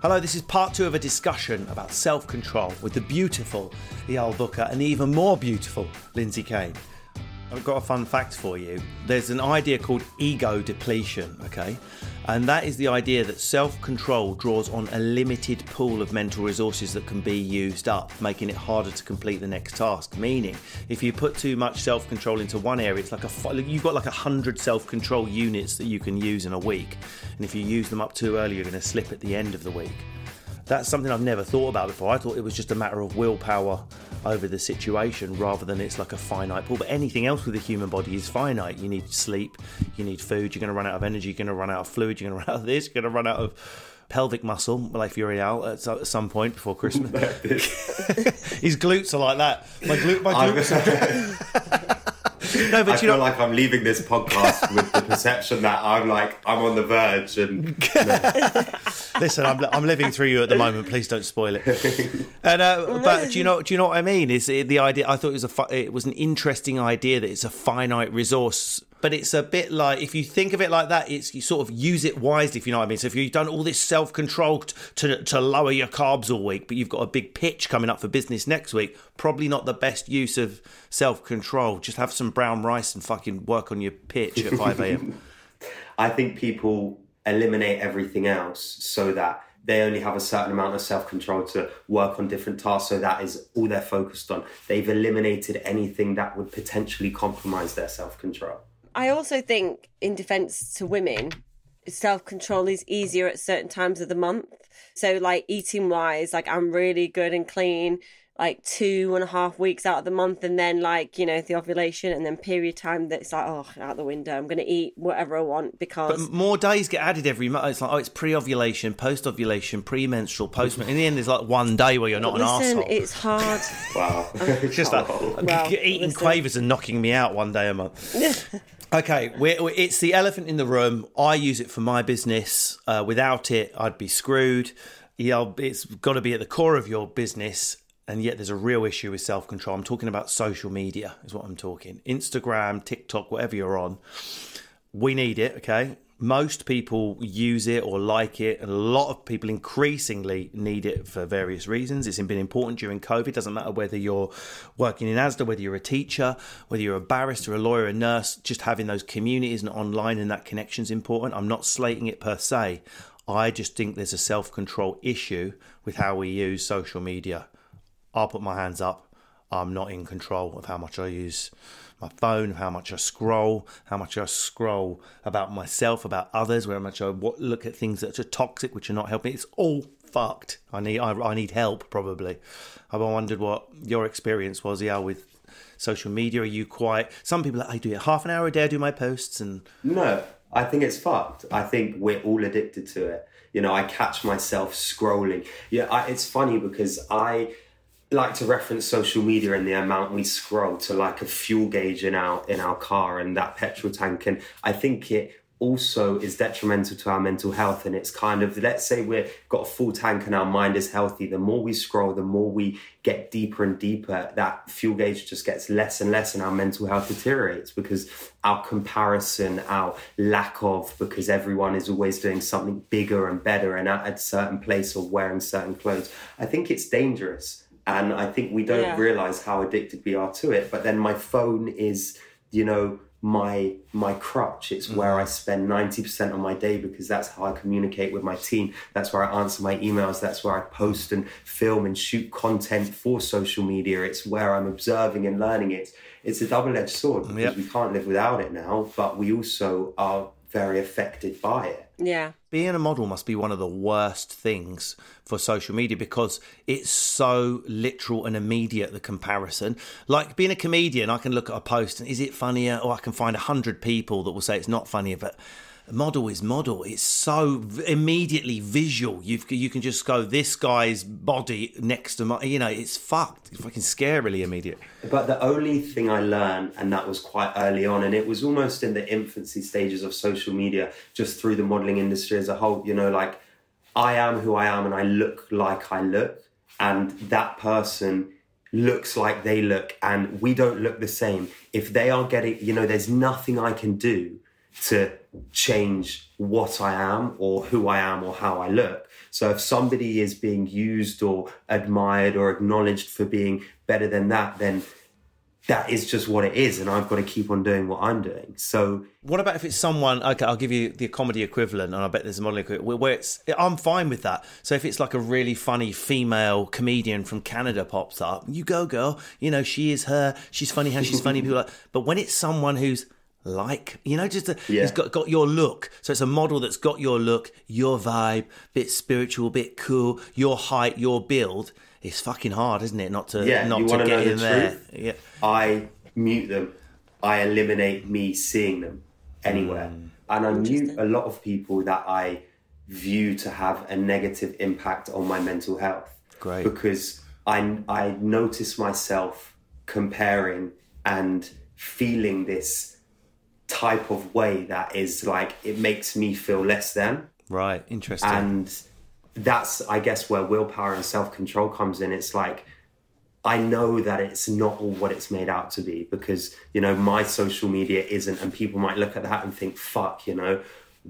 Hello, this is part two of a discussion about self control with the beautiful Eyal Booker and the even more beautiful Lindsay Kane. I've got a fun fact for you. There's an idea called ego depletion, okay? And that is the idea that self control draws on a limited pool of mental resources that can be used up, making it harder to complete the next task. Meaning, if you put too much self control into one area, it's like a you've got like a hundred self control units that you can use in a week. And if you use them up too early, you're going to slip at the end of the week. That's something I've never thought about before. I thought it was just a matter of willpower over the situation rather than it's like a finite pool. But anything else with the human body is finite. You need sleep, you need food, you're going to run out of energy, you're going to run out of fluid, you're going to run out of this, you're going to run out of pelvic muscle, like Uriel at some point before Christmas. His glutes are like that. My, glute, my glutes. No, but I feel know... like I'm leaving this podcast with the perception that I'm like I'm on the verge. And listen, I'm, I'm living through you at the moment. Please don't spoil it. And uh, but do you know do you know what I mean? Is the idea? I thought it was a it was an interesting idea that it's a finite resource but it's a bit like if you think of it like that, it's you sort of use it wisely, if you know what I mean. So if you've done all this self control to to lower your carbs all week, but you've got a big pitch coming up for business next week, probably not the best use of self control. Just have some brown rice and fucking work on your pitch at five a.m. I think people eliminate everything else so that they only have a certain amount of self control to work on different tasks. So that is all they're focused on. They've eliminated anything that would potentially compromise their self control. I also think, in defense to women, self control is easier at certain times of the month. So, like eating wise, like I'm really good and clean like two and a half weeks out of the month. And then like you know the ovulation and then period time that's like oh out the window. I'm gonna eat whatever i want because but more days get added every month. It's like oh it's pre-ovulation post-ovulation pre-menstrual post in the end there's like one day where you're not listen, an asshole it's hard. Wow. It's just like well, eating listen. quavers and knocking me out one day a month Okay, it's the elephant in the room. I use it for my business. Uh, without it, I'd be screwed. Yeah, it's got to be at the core of your business, and yet there's a real issue with self control. I'm talking about social media, is what I'm talking. Instagram, TikTok, whatever you're on. We need it, okay? most people use it or like it, and a lot of people increasingly need it for various reasons. It's been important during COVID. It doesn't matter whether you're working in ASDA, whether you're a teacher, whether you're a barrister, a lawyer, a nurse, just having those communities and online and that connection is important. I'm not slating it per se. I just think there's a self control issue with how we use social media. I'll put my hands up. I'm not in control of how much I use my phone, how much I scroll, how much I scroll about myself, about others, where much I look at things that are toxic, which are not helping. It's all fucked. I need I, I need help probably. I've wondered what your experience was, yeah, with social media. Are you quite? Some people I do it half an hour a day. I do my posts and no. I think it's fucked. I think we're all addicted to it. You know, I catch myself scrolling. Yeah, I, it's funny because I like to reference social media and the amount we scroll to like a fuel gauge in our in our car and that petrol tank and i think it also is detrimental to our mental health. And it's kind of, let's say we've got a full tank and our mind is healthy. The more we scroll, the more we get deeper and deeper, that fuel gauge just gets less and less and our mental health deteriorates because our comparison, our lack of, because everyone is always doing something bigger and better and at a certain place or wearing certain clothes. I think it's dangerous. And I think we don't yeah. realize how addicted we are to it. But then my phone is, you know, my my crutch it's mm-hmm. where i spend 90% of my day because that's how i communicate with my team that's where i answer my emails that's where i post and film and shoot content for social media it's where i'm observing and learning it it's a double-edged sword because yep. we can't live without it now but we also are very affected by it yeah. Being a model must be one of the worst things for social media because it's so literal and immediate, the comparison. Like being a comedian, I can look at a post and is it funnier? Or I can find a hundred people that will say it's not funnier, but model is model. It's so immediately visual. You you can just go this guy's body next to my. You know, it's fucked. It's fucking scarily immediate. But the only thing I learned, and that was quite early on, and it was almost in the infancy stages of social media, just through the modeling industry as a whole. You know, like I am who I am, and I look like I look, and that person looks like they look and we don't look the same if they are getting you know there's nothing i can do to change what I am or who I am or how I look. So if somebody is being used or admired or acknowledged for being better than that, then that is just what it is, and I've got to keep on doing what I'm doing. So, what about if it's someone? Okay, I'll give you the comedy equivalent, and I bet there's a model equivalent where it's. I'm fine with that. So, if it's like a really funny female comedian from Canada pops up, you go, girl. You know, she is her. She's funny how she's funny. People like, but when it's someone who's like you know just a, yeah. it's got got your look. So it's a model that's got your look your vibe bit spiritual bit cool your height your build. It's fucking hard isn't it not to yeah, not to get in the there. truth? yeah. I mute them. I eliminate me seeing them anywhere. Mm. and i mute a lot of people that i view to have a negative impact on my mental health. Great. Because i i notice myself comparing and feeling this type of way that is like it makes me feel less than. Right, interesting. And that's I guess where willpower and self control comes in. It's like I know that it's not all what it's made out to be because you know my social media isn't, and people might look at that and think, "Fuck," you know,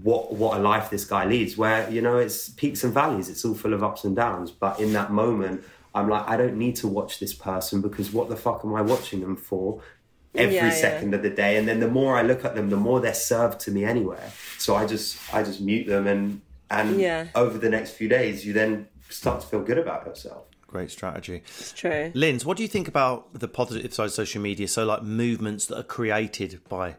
what what a life this guy leads. Where you know it's peaks and valleys, it's all full of ups and downs. But in that moment, I'm like, I don't need to watch this person because what the fuck am I watching them for? Every yeah, second yeah. of the day. And then the more i look at them the more they're served to me anyway so i just i just mute them and and yeah. over the next few days you then start to feel good about yourself. Great strategy. It's true. Linz what do you think about the positive side of social media? So like movements that are created by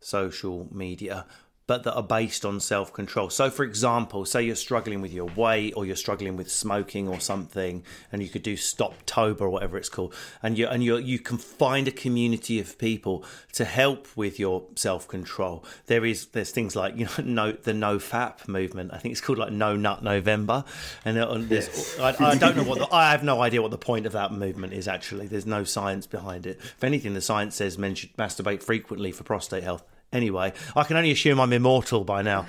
social media but that are based on self control. So, for example, say you're struggling with your weight or you're struggling with smoking or something, and you could do Stoptober or whatever it's called, and you and you you can find a community of people to help with your self control. There is there's things like you know no the No Fap movement. I think it's called like No Nut November, and there's I, I don't know what the, I have no idea what the point of that movement is. Actually, there's no science behind it. If anything, the science says men should masturbate frequently for prostate health. Anyway, I can only assume I'm immortal by now.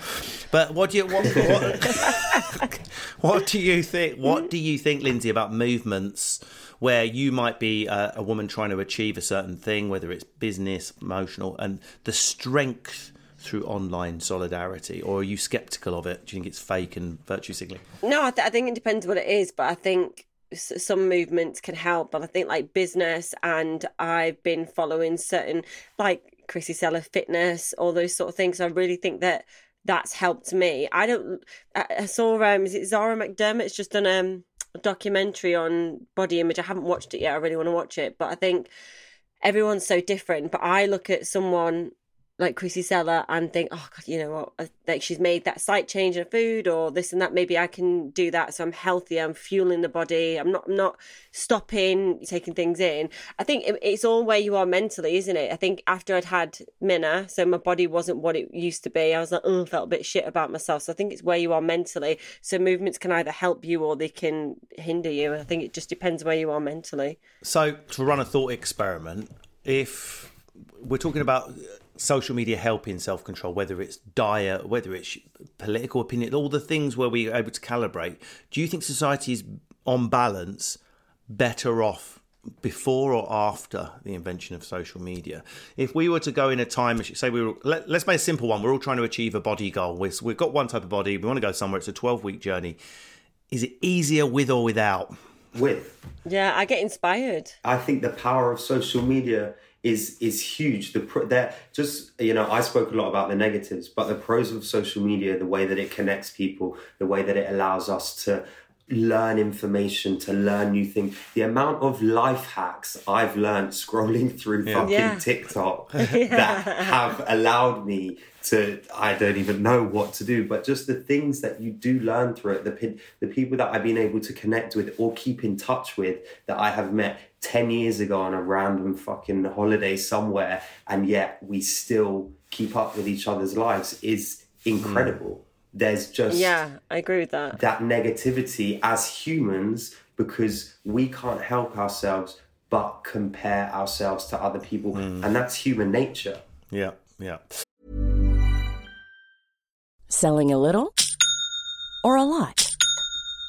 But what do you what, what, what do you think? What do you think, Lindsay, about movements where you might be a, a woman trying to achieve a certain thing, whether it's business, emotional, and the strength through online solidarity, or are you skeptical of it? Do you think it's fake and virtue signaling? No, I, th- I think it depends what it is, but I think some movements can help but i think like business and i've been following certain like Krissy Cela fitness, all those sort of things. I really think that that's helped me. I don't. I, saw um, is it Zara McDermott's just done um, a documentary on body image. I haven't watched it yet. I really want to watch it, but I think everyone's so different. But I look at someone like Krissy Cela and think, oh God, you know what? Uh, like she's made that slight change in food or this and that. Maybe I can do that. So I'm healthier. I'm fueling the body. I'm not. I'm not stopping taking things in. I think it's all where you are mentally, isn't it? I think after I'd had Minna, so my body wasn't what it used to be. I was like, oh, felt a bit shit about myself. So I think it's where you are mentally. So movements can either help you or they can hinder you. I think it just depends where you are mentally. So to run a thought experiment, if we're talking about social media helping self control, whether it's diet, whether it's political opinion, all the things where we're able to calibrate, do you think society is on balance better off before or after the invention of social media? If we were to go in a time, say we were, let, us make a simple one. We're all trying to achieve a body goal. we we've got one type of body. We want to go somewhere. It's a 12 week journey. Is it easier with or without? With. Yeah, I get inspired. I think the power of social media is is huge. The pro- that just you know I spoke a lot about the negatives, but the pros of social media, the way that it connects people, the way that it allows us to learn information, to learn new things. The amount of life hacks I've learned scrolling through yeah. fucking yeah. TikTok yeah. that have allowed me to I don't even know what to do, but just the things that you do learn through it, the the people that I've been able to connect with or keep in touch with that I have met 10 years ago on a random fucking holiday somewhere and yet we still keep up with each other's lives is incredible. Mm there's just yeah i agree with that. that negativity as humans because we can't help ourselves but compare ourselves to other people mm. and that's human nature. Yeah yeah. Selling a little or a lot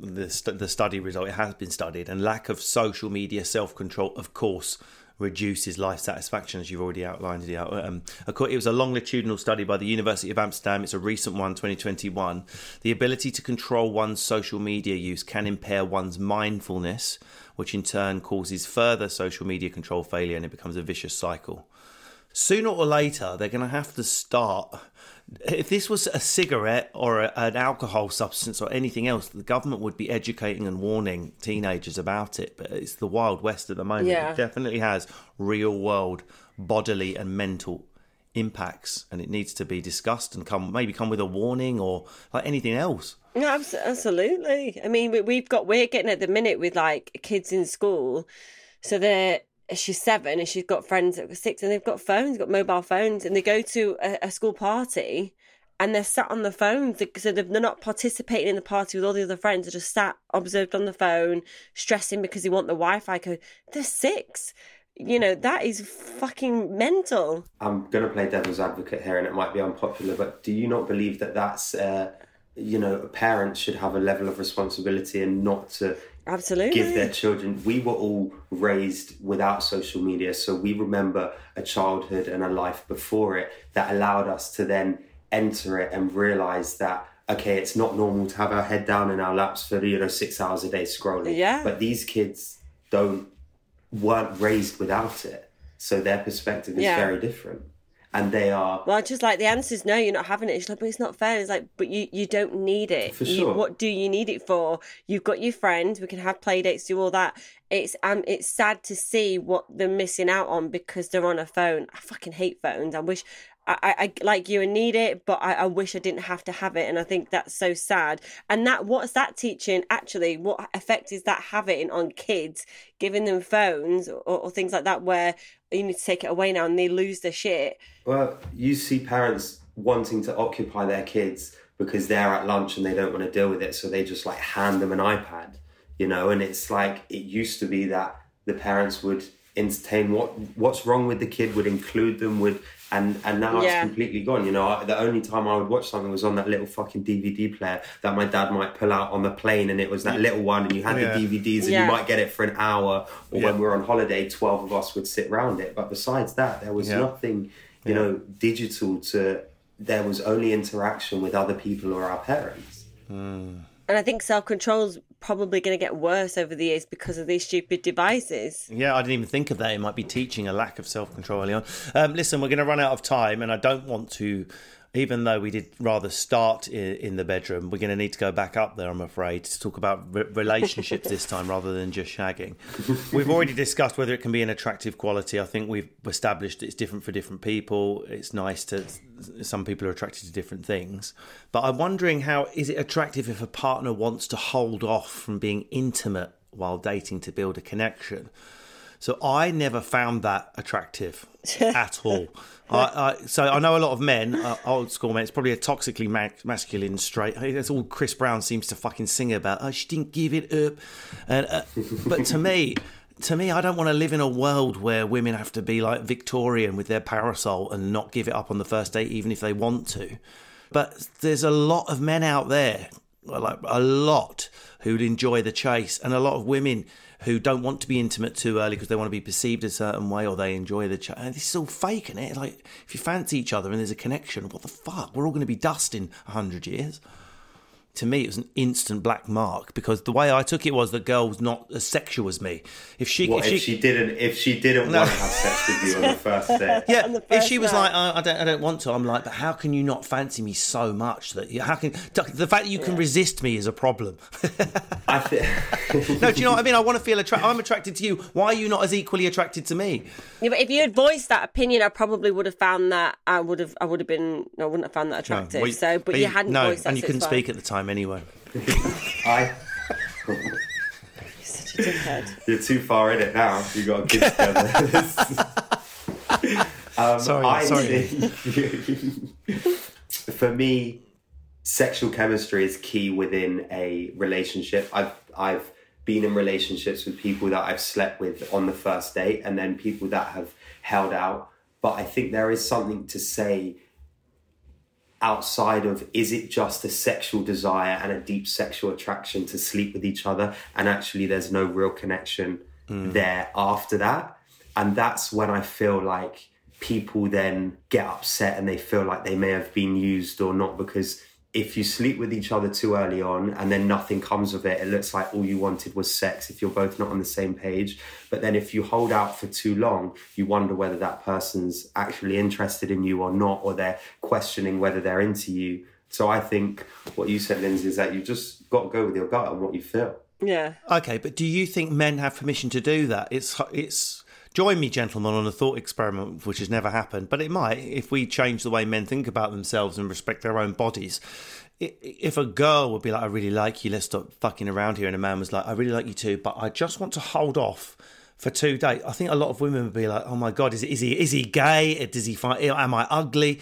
the, the study result, it has been studied, and lack of social media self control, of course, reduces life satisfaction, as you've already outlined. It, Um, it was a longitudinal study by the University of Amsterdam. It's a recent one, 2021. The ability to control one's social media use can impair one's mindfulness, which in turn causes further social media control failure, and it becomes a vicious cycle. Sooner or later, they're going to have to start if this was a cigarette or a, an alcohol substance or anything else, the government would be educating and warning teenagers about it. But it's the Wild West at the moment. Yeah. It definitely has real world bodily and mental impacts, and it needs to be discussed and come maybe come with a warning or like anything else. Absolutely. I mean, we've got we're getting at the minute with like kids in school, so they're she's seven and she's got friends were six and they've got phones, got mobile phones, and they go to a, a school party and they're sat on the phone. So they're not participating in the party with all the other friends. They're just sat observed on the phone, stressing because they want the Wi Fi code. They're six. You know, that is fucking mental. I'm going to play devil's advocate here and it might be unpopular, but do you not believe that that's, uh, you know, parents should have a level of responsibility and not to absolutely. give their children we were all raised without social media so we remember a childhood and a life before it that allowed us to then enter it and realize that okay it's not normal to have our head down in our laps for you know six hours a day scrolling. Yeah. But these kids don't weren't raised without it so their perspective is yeah. very different and they are. Well, just like the answer is no, you're not having it. She's like, but it's not fair. It's like, but you you don't need it. For You- sure. what do you need it for? You've got your friends. We can have play dates, do all that. It's um, it's sad to see what they're missing out on because they're on a phone. I fucking hate phones. I wish. I, I, like you and need it, but I, I wish I didn't have to have it, and I think that's so sad. And that what's that teaching actually? What effect is that having on kids? Giving them phones or, or things like that, where you need to take it away now and they lose their shit. Well, you see parents wanting to occupy their kids because they're at lunch and they don't want to deal with it, so they just like hand them an iPad, you know. And it's like it used to be that the parents would entertain what what's wrong with the kid, would include them, would and and now Yeah. it's completely gone. You know, I, the only time I would watch something was on that little fucking DVD player that my dad might pull out on the plane, and it was that little one, and you had Yeah. the DVDs, and Yeah. you might get it for an hour, or Yeah. when we were on holiday, twelve of us would sit round it. But besides that, there was Yeah. nothing, you know, digital to. There was only interaction with other people or our parents. Mm. And I think self control's probably going to get worse over the years because of these stupid devices. Yeah, I didn't even think of that. It might be teaching a lack of self control early on. Um, listen, we're going to run out of time, and I don't want to, even though we did rather start in, in the bedroom, we're going to need to go back up there, I'm afraid, to talk about re- relationships this time rather than just shagging. We've already discussed whether it can be an attractive quality. I think we've established it's different for different people. It's nice to, some people are attracted to different things. But I'm wondering how is it attractive if a partner wants to hold off from being intimate while dating to build a connection? So I never found that attractive at all. I, I, so I know a lot of men, uh, old school men. It's probably a toxically ma- masculine straight. That's all Chris Brown seems to fucking sing about. Oh, she didn't give it up. And uh, but to me, to me, I don't want to live in a world where women have to be like Victorian with their parasol and not give it up on the first date, even if they want to. But there's a lot of men out there, like a lot, who'd enjoy the chase, and a lot of women who don't want to be intimate too early because they want to be perceived a certain way or they enjoy the chat. And this is all fake, is it? Like, if you fancy each other and there's a connection, what the fuck? We're all going to be dust in 100 years. To me, it was an instant black mark because the way I took it was the girl was not as sexual as me. If she, What if she didn't? If she didn't want to have sex with you on the first date? Yeah, on the if first she was night. like, I, I don't, I don't want to. I'm like, but how can you not fancy me so much that you, how can the fact that you can resist me is a problem? I think. no, do you know what I mean? I want to feel attracted. I'm attracted to you. Why are you not as equally attracted to me? Yeah, but if you had voiced that opinion, I probably would have found that I would have I would have been I wouldn't have found that attractive. well, so, but you hadn't no, voiced that. and you so couldn't speak at the time anyway. I, Such a dickhead. you're too far in it now. You got kids together. um, Sorry, I sorry. think- for me, sexual chemistry is key within a relationship. I've I've been in relationships with people that I've slept with on the first date, and then people that have held out. But I think there is something to say outside of is it just a sexual desire and a deep sexual attraction to sleep with each other? And actually there's no real connection hmm. there after that. And that's when i feel like people then get upset and they feel like they may have been used or not because if you sleep with each other too early on and then nothing comes of it it looks like all you wanted was sex if you're both not on the same page but then if you hold out for too long you wonder whether that person's actually interested in you or not or they're questioning whether they're into you so i think what you said lindsay is that you just got to go with your gut and what you feel Yeah. Okay, but do you think men have permission to do that? It's it's join me, gentlemen, on a thought experiment, which has never happened, but it might if we change the way men think about themselves and respect their own bodies. If a girl would be like, "I really like you, let's stop fucking around here," and a man was like, "I really like you too, but I just want to hold off." For two days, I think a lot of women would be like, "Oh my god, is, is he is he gay? Does he find? Am I ugly?"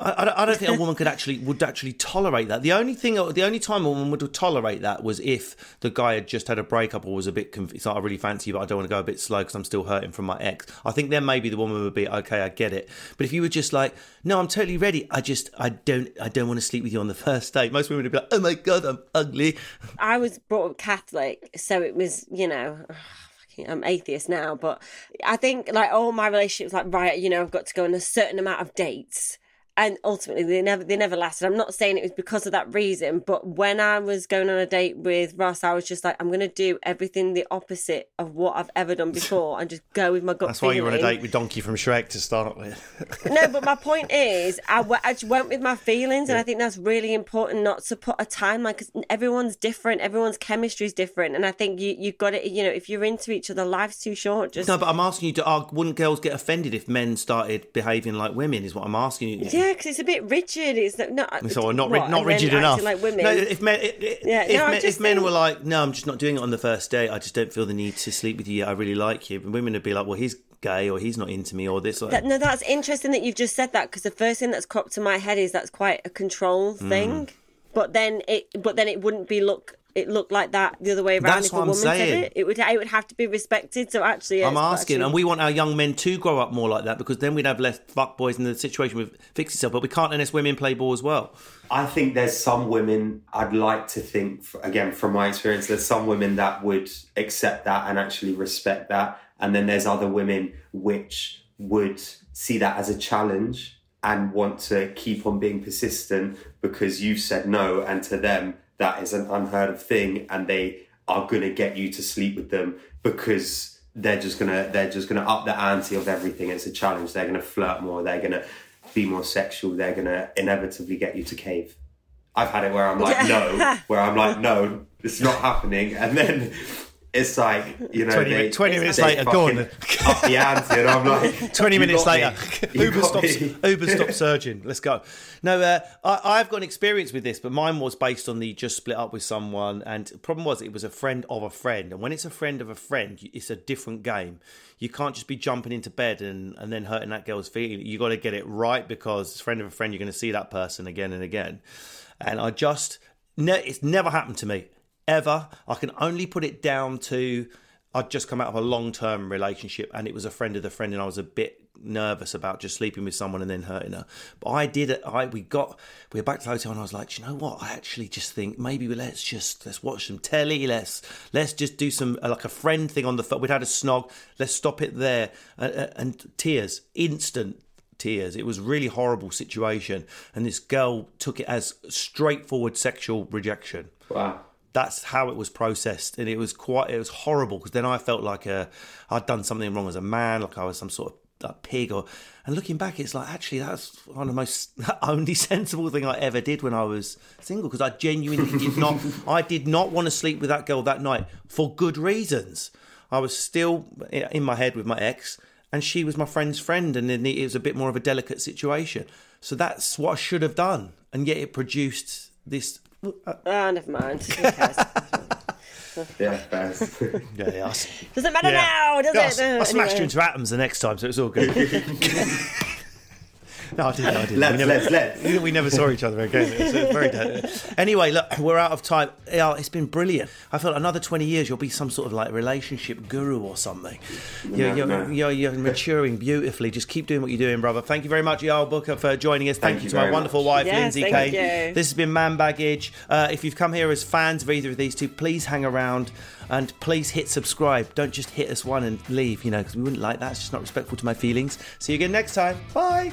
I, I don't- think a woman could actually would actually tolerate that. The only thing, the only time a woman would tolerate that was if the guy had just had a breakup or was a bit confused. Like, I really fancy you, but I don't want to go a bit slow because I'm still hurting from my ex. I think then maybe the woman would be okay. I get it. But if you were just like, no, I'm totally ready. I just I don't I don't want to sleep with you on the first date. Most women would be like, oh my god, I'm ugly. I was brought up Catholic, so it was, you know, I'm atheist now, but I think like all my relationships, like right, you know, I've got to go on a certain amount of dates, and ultimately they never they never lasted. I'm not saying it was because of that reason, but when I was going on a date with Ross, I was just like, I'm gonna do everything the opposite of what I've ever done before, and just go with my gut. That's why you were on a date with Donkey from Shrek to start with. no, but my point is, I, w- I just went with my feelings, and I think that's really important not to put a timeline because everyone's different, everyone's chemistry is different, and I think you you got it. You know, if you're into each other, life's too short. Just no, but I'm asking you to. Uh, wouldn't girls get offended if men started behaving like women? Is what I'm asking you. yeah, because it's a bit rigid. It's not, not So not what, not rigid enough. Like women. No, if men, if, Yeah, if, no, men, if men think- were like, no, I'm just not doing it on the first date. I just don't feel the need to sleep with you. yet. I really like you. And women would be like, well, he's gay or he's not into me or this. Like, That, no, that's interesting that you've just said that because the first thing that's cropped to my head is that's quite a control Mm. thing. But then it, but then it wouldn't be look. It looked like that the other way around. That's if what a I'm woman saying. said it, it would it would have to be respected. So actually, I'm asking, actually- and we want our young men to grow up more like that because then we'd have less fuck boys, and the situation would fix itself. But we can't unless women play ball as well. I think there's some women I'd like to think again from my experience there's some women that would accept that and actually respect that and then there's other women which would see that as a challenge and want to keep on being persistent because you've said no and to them that is an unheard of thing and they are going to get you to sleep with them because they're just going to they're just going to up the ante of everything. It's a challenge. They're going to flirt more. They're going to be more sexual. They're going to inevitably get you to cave. I've had it where i'm like no where i'm like no it's not happening. And then it's like you know 20 they, 20 minutes later, go on up the ante and i'm like 20 minutes later, Uber stops. me." Uber stops surging. Let's go. No, uh, I, I've got an experience with this, but mine was based on the just split up with someone, and the problem was it was a friend of a friend, and when it's a friend of a friend, it's a different game. You can't just be jumping into bed and, and then hurting that girl's feelings. You got to get it right because it's friend of a friend. You're going to see that person again and again, and I just ne- it's never happened to me ever. I can only put it down to I'd just come out of a long term relationship and it was a friend of the friend and I was a bit nervous about just sleeping with someone and then hurting her. But I did it I we got we were back to the hotel and I was like, you know what? I actually just think maybe let's just let's watch some telly, let's let's just do some uh, like a friend thing on the phone. We'd had a snog, let's stop it there. And, and tears, instant tears. It was really horrible situation and this girl took it as straightforward sexual rejection wow that's how it was processed and it was quite it was horrible because then i felt like a, i'd done something wrong as a man like i was some sort of pig or and looking back it's like actually that's one of the most only sensible thing i ever did when i was single because i genuinely did not i did not want to sleep with that girl that night for good reasons. I was still in my head with my ex and she was my friend's friend and then it was a bit more of a delicate situation. So that's what i should have done and yet it produced this Ah, never mind. Yeah fast. yeah, yeah. Doesn't matter Yeah. now, does Yeah, I it? s- I, Uh, smashed anyway. you into atoms the next time, so it's all good. no, I didn't. I didn't. Let's- we, never, let's- let's. we never saw each other again. It's, it's very dead. Anyway, look, we're out of time. It's been brilliant. I felt another 20 years, you'll be some sort of like relationship guru or something. You're, No, you're, no. You're, you're maturing beautifully. Just keep doing what you're doing, brother. Thank you very much, Eyal Booker, for joining us. Thank, Thank you you to my very wonderful much. wife, Yes, Lindsay thank Kane. you. This has been Man Baggage. Uh, if you've come here as fans of either of these two, please hang around and please hit subscribe. Don't just hit us one and leave, you know, because we wouldn't like that. It's just not respectful to my feelings. See you again next time. Bye.